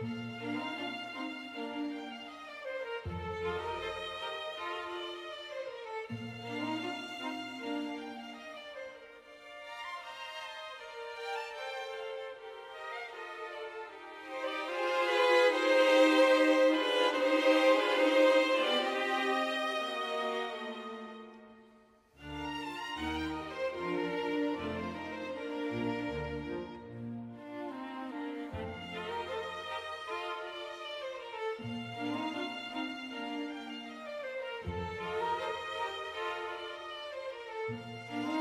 Música Música